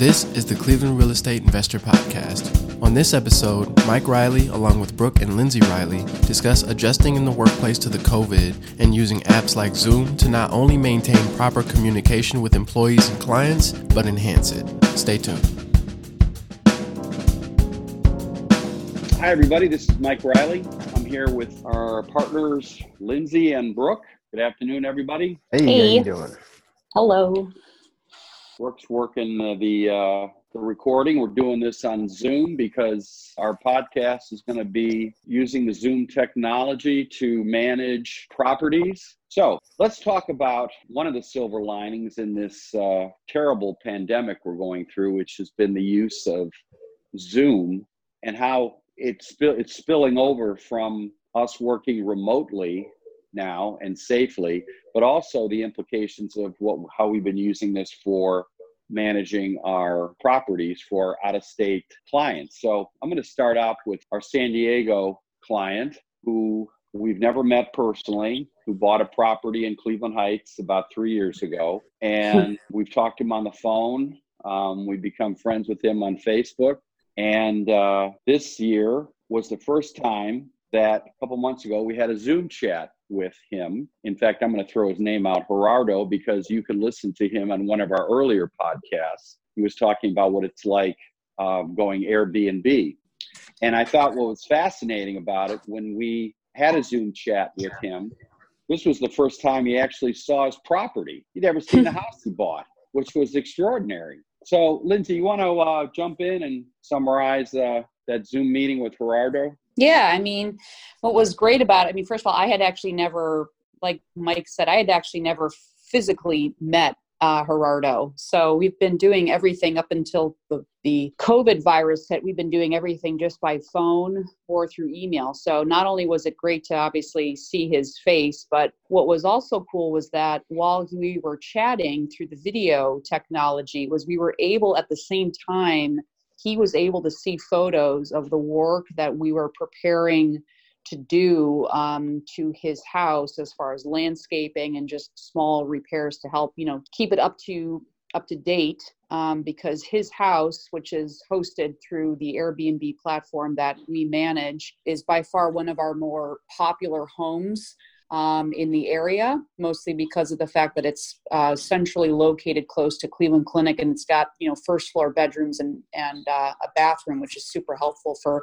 This is the Cleveland Real Estate Investor Podcast. On this episode, Mike Reilly, along with Brook and Lindsey Reilly, discuss adjusting in the workplace to the COVID and using apps like Zoom to not only maintain proper communication with employees and clients, but enhance it. Stay tuned. Hi, everybody. This is Mike Reilly. I'm here with our partners, Lindsey and Brook. Good afternoon, everybody. Hey, Hey. how you doing? Hello. Brook's working uh, the uh, the recording. We're doing this on Zoom because our podcast is going to be using the Zoom technology to manage properties. So let's talk about one of the silver linings in this uh, terrible pandemic we're going through, which has been the use of Zoom and how it's it's spilling over from us working remotely now and safely, but also the implications of what how we've been using this for managing our properties for out of state clients. So I'm going to start off with our San Diego client who we've never met personally, who bought a property in Cleveland Heights about three years ago. And we've talked to him on the phone. Um, we've become friends with him on Facebook. And uh, this year was the first time that a couple months ago we had a Zoom chat with him. In fact, I'm going to throw his name out, Gerardo, because you can listen to him on one of our earlier podcasts. He was talking about what it's like um, going Airbnb. And I thought what was fascinating about it when we had a Zoom chat with him, this was the first time he actually saw his property. He'd never seen the house he bought, which was extraordinary. So, Lindsey, you want to uh, jump in and summarize uh, that Zoom meeting with Gerardo? Yeah, I mean, what was great about it, I mean, first of all, I had actually never, like Mike said, I had actually never physically met uh, Gerardo. So we've been doing everything up until the, the COVID virus hit. We've been doing everything just by phone or through email. So not only was it great to obviously see his face, but what was also cool was that while we were chatting through the video technology, was we were able at the same time he was able to see photos of the work that we were preparing to do um, to his house as far as landscaping and just small repairs to help you know keep it up to up to date um, because his house which is hosted through the airbnb platform that we manage is by far one of our more popular homes um, in the area, mostly because of the fact that it's uh, centrally located close to Cleveland Clinic, and it's got you know first floor bedrooms and and uh, a bathroom, which is super helpful for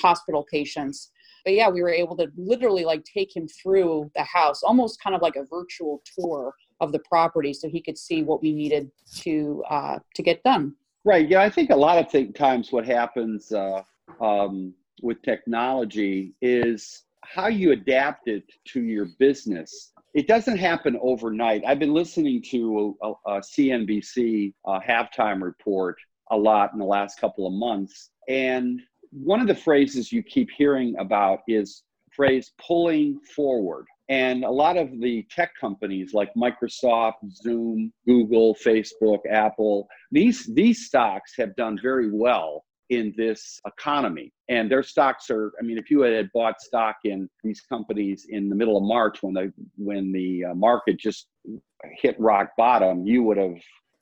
hospital patients. But yeah, we were able to literally like take him through the house, almost kind of like a virtual tour of the property, so he could see what we needed to uh, to get done. Right. Yeah, I think a lot of th- times what happens uh, um, with technology is how you adapt it to your business. It doesn't happen overnight. I've been listening to a, a CNBC uh, halftime report a lot in the last couple of months, and one of the phrases you keep hearing about is phrase pulling forward. And a lot of the tech companies like Microsoft, Zoom, Google, Facebook, Apple, these these stocks have done very well in this economy. And their stocks are, I mean, if you had bought stock in these companies in the middle of March when the when the uh, market just hit rock bottom, you would have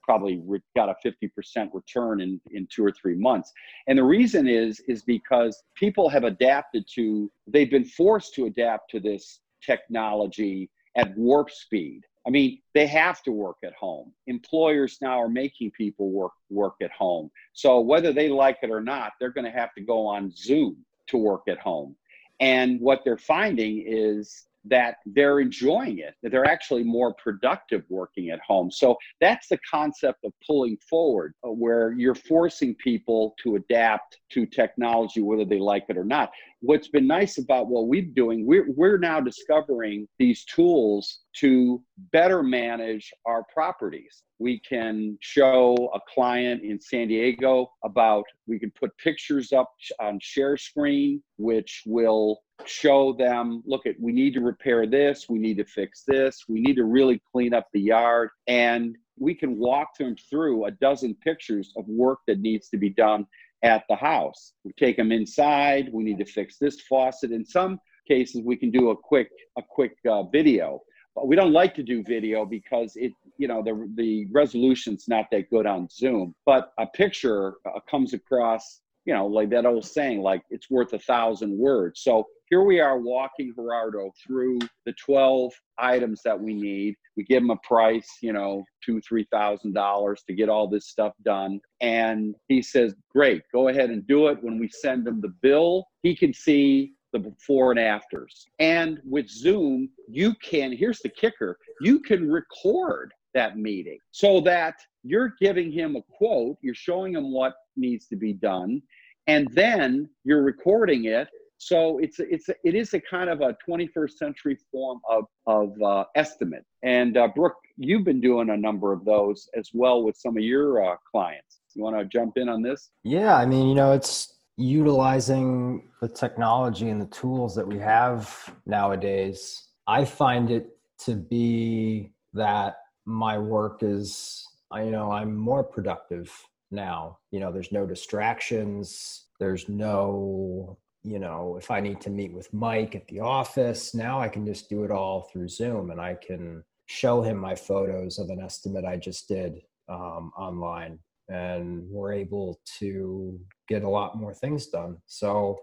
probably got a 50% return in, in two or three months. And the reason is is because people have adapted to, they've been forced to adapt to this technology at warp speed. I mean, they have to work at home. Employers now are making people work work at home. So whether they like it or not, they're going to have to go on Zoom to work at home. And what they're finding is that they're enjoying it, that they're actually more productive working at home. So that's the concept of pulling forward, uh, where you're forcing people to adapt to technology, whether they like it or not. What's been nice about what we're doing, we're, we're now discovering these tools to better manage our properties. We can show a client in San Diego about, we can put pictures up on share screen, which will show them look at we need to repair this we need to fix this we need to really clean up the yard and we can walk them through a dozen pictures of work that needs to be done at the house. We take them inside. We need to fix this faucet. In some cases we can do a quick a quick uh, video. But we don't like to do video because it you know the the resolution's not that good on zoom. But a picture uh, comes across you know like that old saying like it's worth a thousand words. So here we are walking gerardo through the 12 items that we need. We give him a price you know two three thousand dollars to get all this stuff done. And he says great go ahead and do it. When we send him the bill he can see the before and afters. And with Zoom, you can, here's the kicker, you can record that meeting so that you're giving him a quote, you're showing him what needs to be done, and then you're recording it. So it's it's it is a kind of a 21st century form of of uh, estimate. And uh, Brook, you've been doing a number of those as well with some of your uh, clients. You want to jump in on this? Yeah, I mean, you know, it's utilizing the technology and the tools that we have nowadays, I find it to be that my work is, you know, I'm more productive now. You know, there's no distractions, there's no, you know, if I need to meet with Mike at the office, now I can just do it all through Zoom and I can show him my photos of an estimate I just did um, online and we're able to get a lot more things done. So,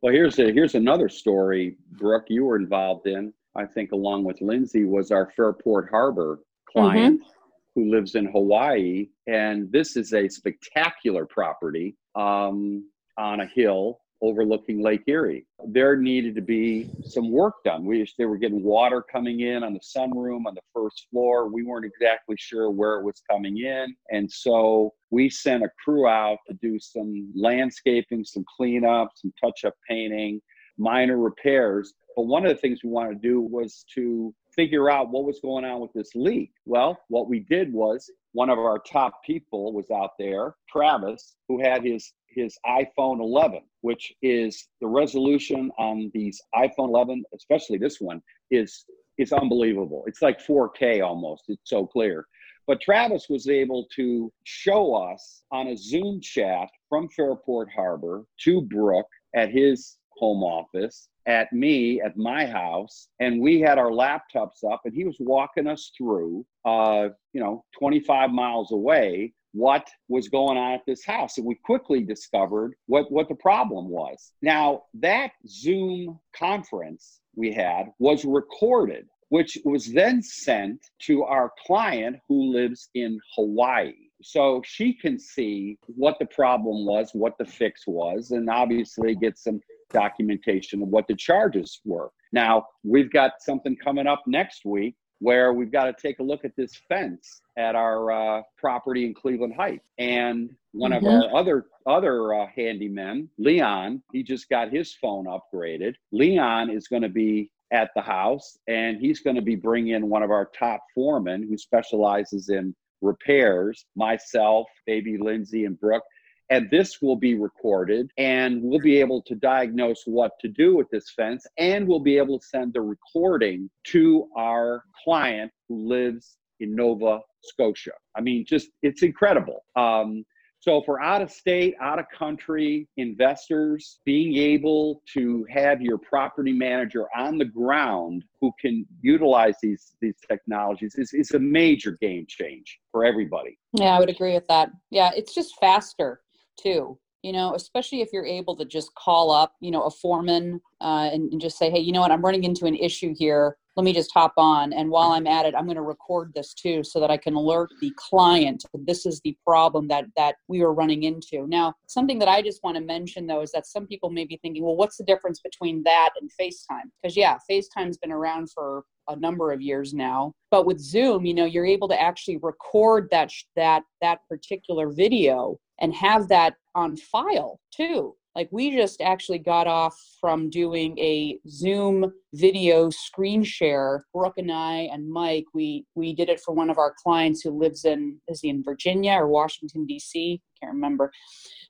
well, here's a, here's another story, Brook, you were involved in. I think along with Lindsey was our Fairport Harbor client mm-hmm. Who lives in Hawaii, and this is a spectacular property um, on a hill overlooking Lake Erie. There needed to be some work done. We they were getting water coming in on the sunroom on the first floor. We weren't exactly sure where it was coming in, and so we sent a crew out to do some landscaping, some cleanup, some touch-up painting, minor repairs. But one of the things we wanted to do was to figure out what was going on with this leak. Well, what we did was one of our top people was out there, Travis, who had his his iPhone 11, which is the resolution on these iPhone 11, especially this one, is is unbelievable. It's like 4K almost. It's so clear. But Travis was able to show us on a Zoom chat from Fairport Harbor to Brook at his home office, at me at my house, and we had our laptops up, and he was walking us through, uh, you know, 25 miles away what was going on at this house. And we quickly discovered what, what the problem was. Now, that Zoom conference we had was recorded, which was then sent to our client who lives in Hawaii. So she can see what the problem was, what the fix was, and obviously get some documentation of what the charges were. Now, we've got something coming up next week where we've got to take a look at this fence at our uh, property in Cleveland Heights. And one mm-hmm. of our other other uh, handymen, Leon, he just got his phone upgraded. Leon is going to be at the house, and he's going to be bringing in one of our top foremen who specializes in repairs. Myself, baby Lindsey, and Brook and this will be recorded and we'll be able to diagnose what to do with this fence and we'll be able to send the recording to our client who lives in nova scotia. I mean just it's incredible. Um, so for out of state out of country investors being able to have your property manager on the ground who can utilize these these technologies is, is a major game change for everybody. Yeah i would agree with that. Yeah it's just faster too you know especially if you're able to just call up you know a foreman uh, and, and, just say hey you know what? I'm running into an issue here let me just hop on. And while i'm at it i'm going to record this too so that i can alert the client this is the problem that that we are running into. Now something that i just want to mention though is that some people may be thinking well what's the difference between that and facetime? Because yeah facetime's been around for a number of years now. But with zoom you know you're able to actually record that that that particular video and have that on file too. Like we just actually got off from doing a Zoom video screen share. Brook and I and Mike, we we did it for one of our clients who lives in is he in Virginia or Washington D.C. Can't remember,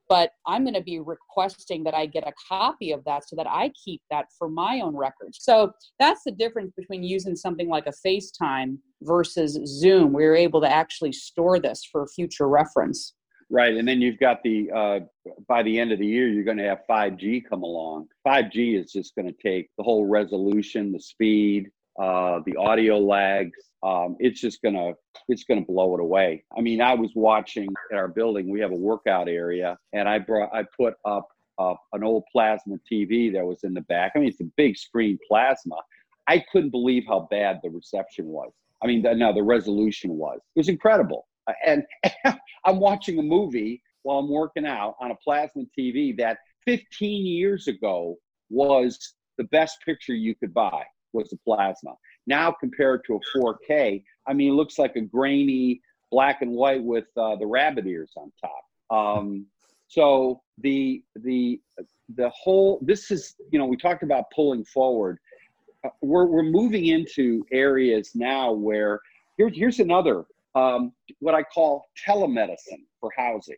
but I'm going to be requesting that I get a copy of that so that I keep that for my own records. So that's the difference between using something like a FaceTime versus Zoom. We are able to actually store this for future reference. Right, and then you've got the uh, by the end of the year, you're going to have 5G come along. 5G is just going to take the whole resolution, the speed, uh, the audio lags. Um, it's just gonna it's gonna blow it away. I mean, I was watching at our building. We have a workout area, and I brought I put up uh, an old plasma TV that was in the back. I mean, it's a big screen plasma. I couldn't believe how bad the reception was. I mean, the, no, the resolution was. It was incredible. And I'm watching a movie while I'm working out on a plasma TV that 15 years ago was the best picture you could buy was the plasma. Now compared to a 4K, I mean, it looks like a grainy black and white with uh, the rabbit ears on top. Um, so the the the whole this is you know we talked about pulling forward. Uh, we're we're moving into areas now where here's here's another um, what I call telemedicine for housing.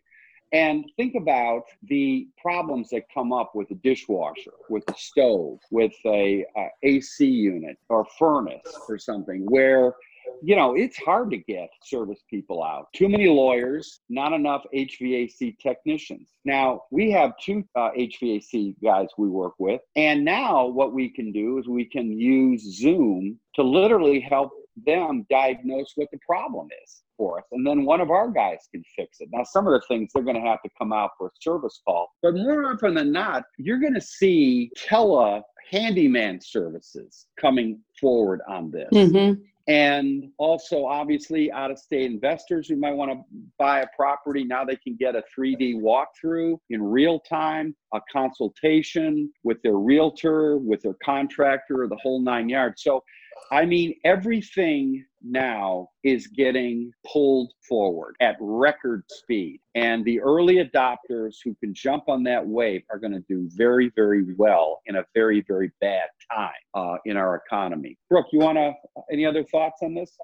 And think about the problems that come up with a dishwasher, with a stove, with a, a AC unit or furnace or something, where you know it's hard to get service people out. Too many lawyers, not enough HVAC technicians. Now we have two uh, HVAC guys we work with, and now what we can do is we can use Zoom to literally help them diagnose what the problem is for us. And then one of our guys can fix it. Now, some of the things they're going to have to come out for a service call, but more often than not, you're going to see tele handyman services coming forward on this. Mm-hmm. And also, obviously, out of state investors who might want to buy a property, now they can get a 3D walkthrough in real time, a consultation with their realtor, with their contractor, the whole nine yards. So, I mean, everything now is getting pulled forward at record speed. And the early adopters who can jump on that wave are going to do very, very well in a very, very bad time uh, in our economy. Brook, you want to, any other thoughts on this?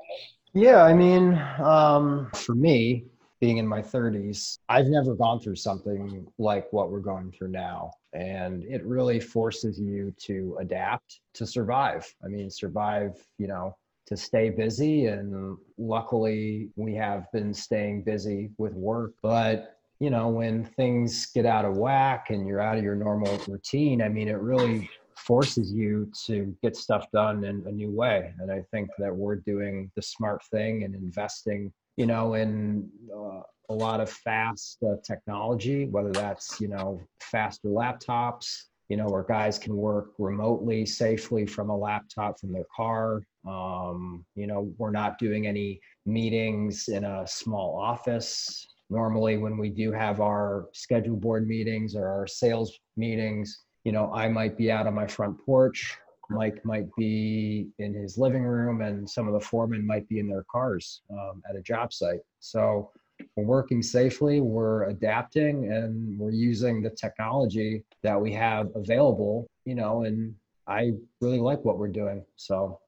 Yeah, I mean, um, for me, being in my 30s, I've never gone through something like what we're going through now. And it really forces you to adapt to survive. I mean, survive, you know, to stay busy. And luckily, we have been staying busy with work. But, you know, when things get out of whack and you're out of your normal routine, I mean, it really forces you to get stuff done in a new way. And I think that we're doing the smart thing and investing you know, in uh, a lot of fast uh, technology, whether that's, you know, faster laptops, you know, where guys can work remotely safely from a laptop from their car. Um, you know, we're not doing any meetings in a small office. Normally, when we do have our schedule board meetings or our sales meetings, you know, I might be out on my front porch Mike might be in his living room, and some of the foremen might be in their cars um, at a job site. So we're working safely, we're adapting, and we're using the technology that we have available. You know, and I really like what we're doing. So.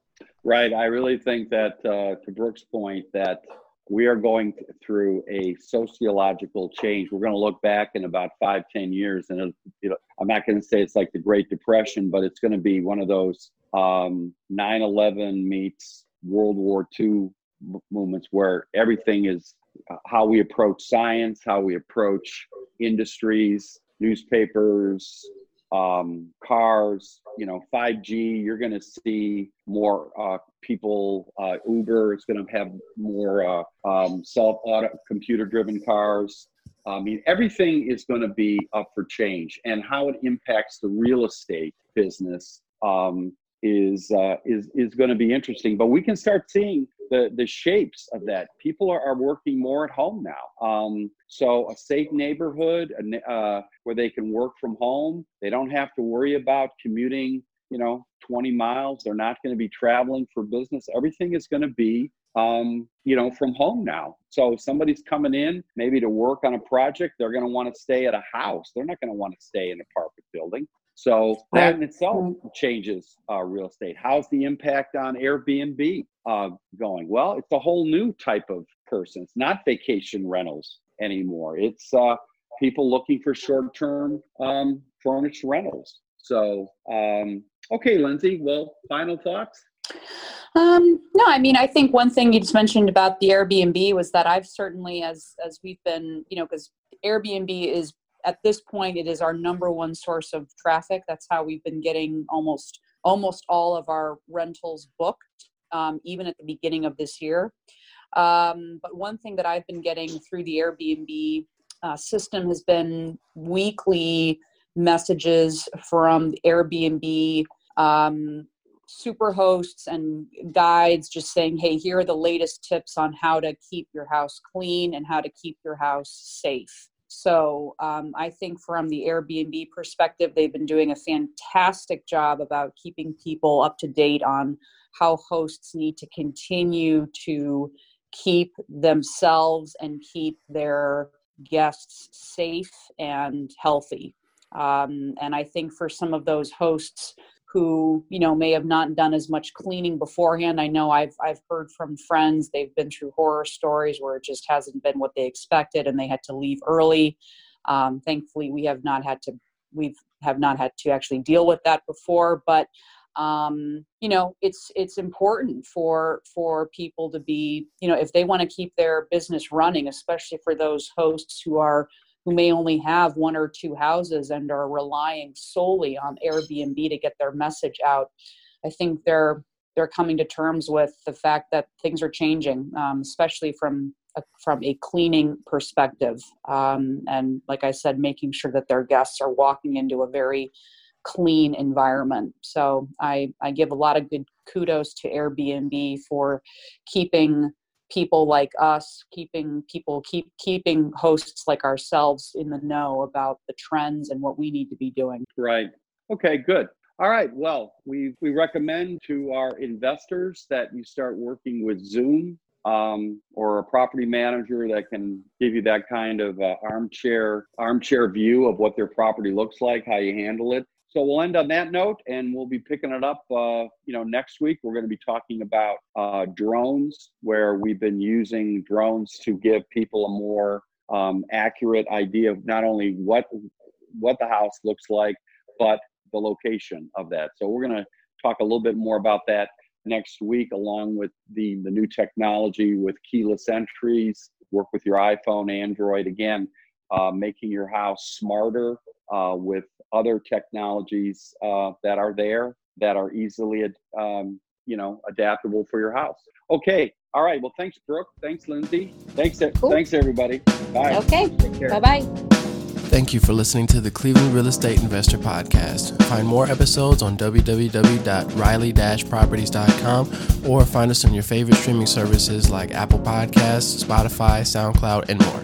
Right. I really think that, uh, to Brook's point, that we are going through a sociological change. We're going to look back in about five, ten years, and you know, I'm not going to say it's like the Great Depression, but it's going to be one of those um, 9/11 meets World War II movements where everything is uh, how we approach science, how we approach industries, newspapers, um, cars, you know, 5G, you're going to see more uh, people. Uh, Uber is going to have more uh, um, self auto computer driven cars. I mean, everything is going to be up for change, and how it impacts the real estate business um, is uh, is is going to be interesting. But we can start seeing the the shapes of that. People are, are working more at home now. Um, so a safe neighborhood uh, where they can work from home. They don't have to worry about commuting. You know, 20 miles. They're not going to be traveling for business. Everything is going to be um, you know, from home now. So somebody's coming in maybe to work on a project, they're going to want to stay at a house. They're not going to want to stay in an apartment building. So that in itself changes uh, real estate. How's the impact on Airbnb uh, going? Well, it's a whole new type of person. It's not vacation rentals anymore. It's uh, people looking for short-term um, furnished rentals. So, um, okay, Lindsey. Well, final thoughts. Um, no, I mean, I think one thing you just mentioned about the Airbnb was that I've certainly, as as we've been, you know, because Airbnb is at this point it is our number one source of traffic. That's how we've been getting almost almost all of our rentals booked, um, even at the beginning of this year. Um, but one thing that I've been getting through the Airbnb uh, system has been weekly messages from Airbnb um, super hosts and guides just saying, hey, here are the latest tips on how to keep your house clean and how to keep your house safe. So um, I think from the Airbnb perspective, they've been doing a fantastic job about keeping people up to date on how hosts need to continue to keep themselves and keep their guests safe and healthy. Um, and I think for some of those hosts who you know may have not done as much cleaning beforehand, I know I've I've heard from friends they've been through horror stories where it just hasn't been what they expected and they had to leave early. Um, thankfully, we have not had to we've have not had to actually deal with that before, but um, you know it's it's important for for people to be you know if they want to keep their business running especially for those hosts who are who may only have one or two houses and are relying solely on airbnb to get their message out i think they're they're coming to terms with the fact that things are changing um, especially from a, from a cleaning perspective um, and like i said making sure that their guests are walking into a very clean environment. So I, I give a lot of good kudos to Airbnb for keeping people like us, keeping people keep keeping hosts like ourselves in the know about the trends and what we need to be doing. Right. Okay, good. All right. Well, we we recommend to our investors that you start working with Zoom um, or a property manager that can give you that kind of uh, armchair armchair view of what their property looks like, how you handle it. So we'll end on that note, and we'll be picking it up. Uh, you know, next week we're going to be talking about uh, drones, where we've been using drones to give people a more um, accurate idea of not only what what the house looks like, but the location of that. So we're going to talk a little bit more about that next week, along with the the new technology with keyless entries. Work with your iPhone, Android again, uh, making your house smarter uh, with other technologies uh, that are there that are easily um, you know adaptable for your house. Okay all right well thanks brook. Thanks lindsey. Thanks cool. thanks everybody. Bye. Okay. Bye-bye. Thank you for listening to the Cleveland Real Estate Investor Podcast. Find more episodes on www.riley-properties.com or find us on your favorite streaming services like Apple Podcasts, Spotify, SoundCloud, and more.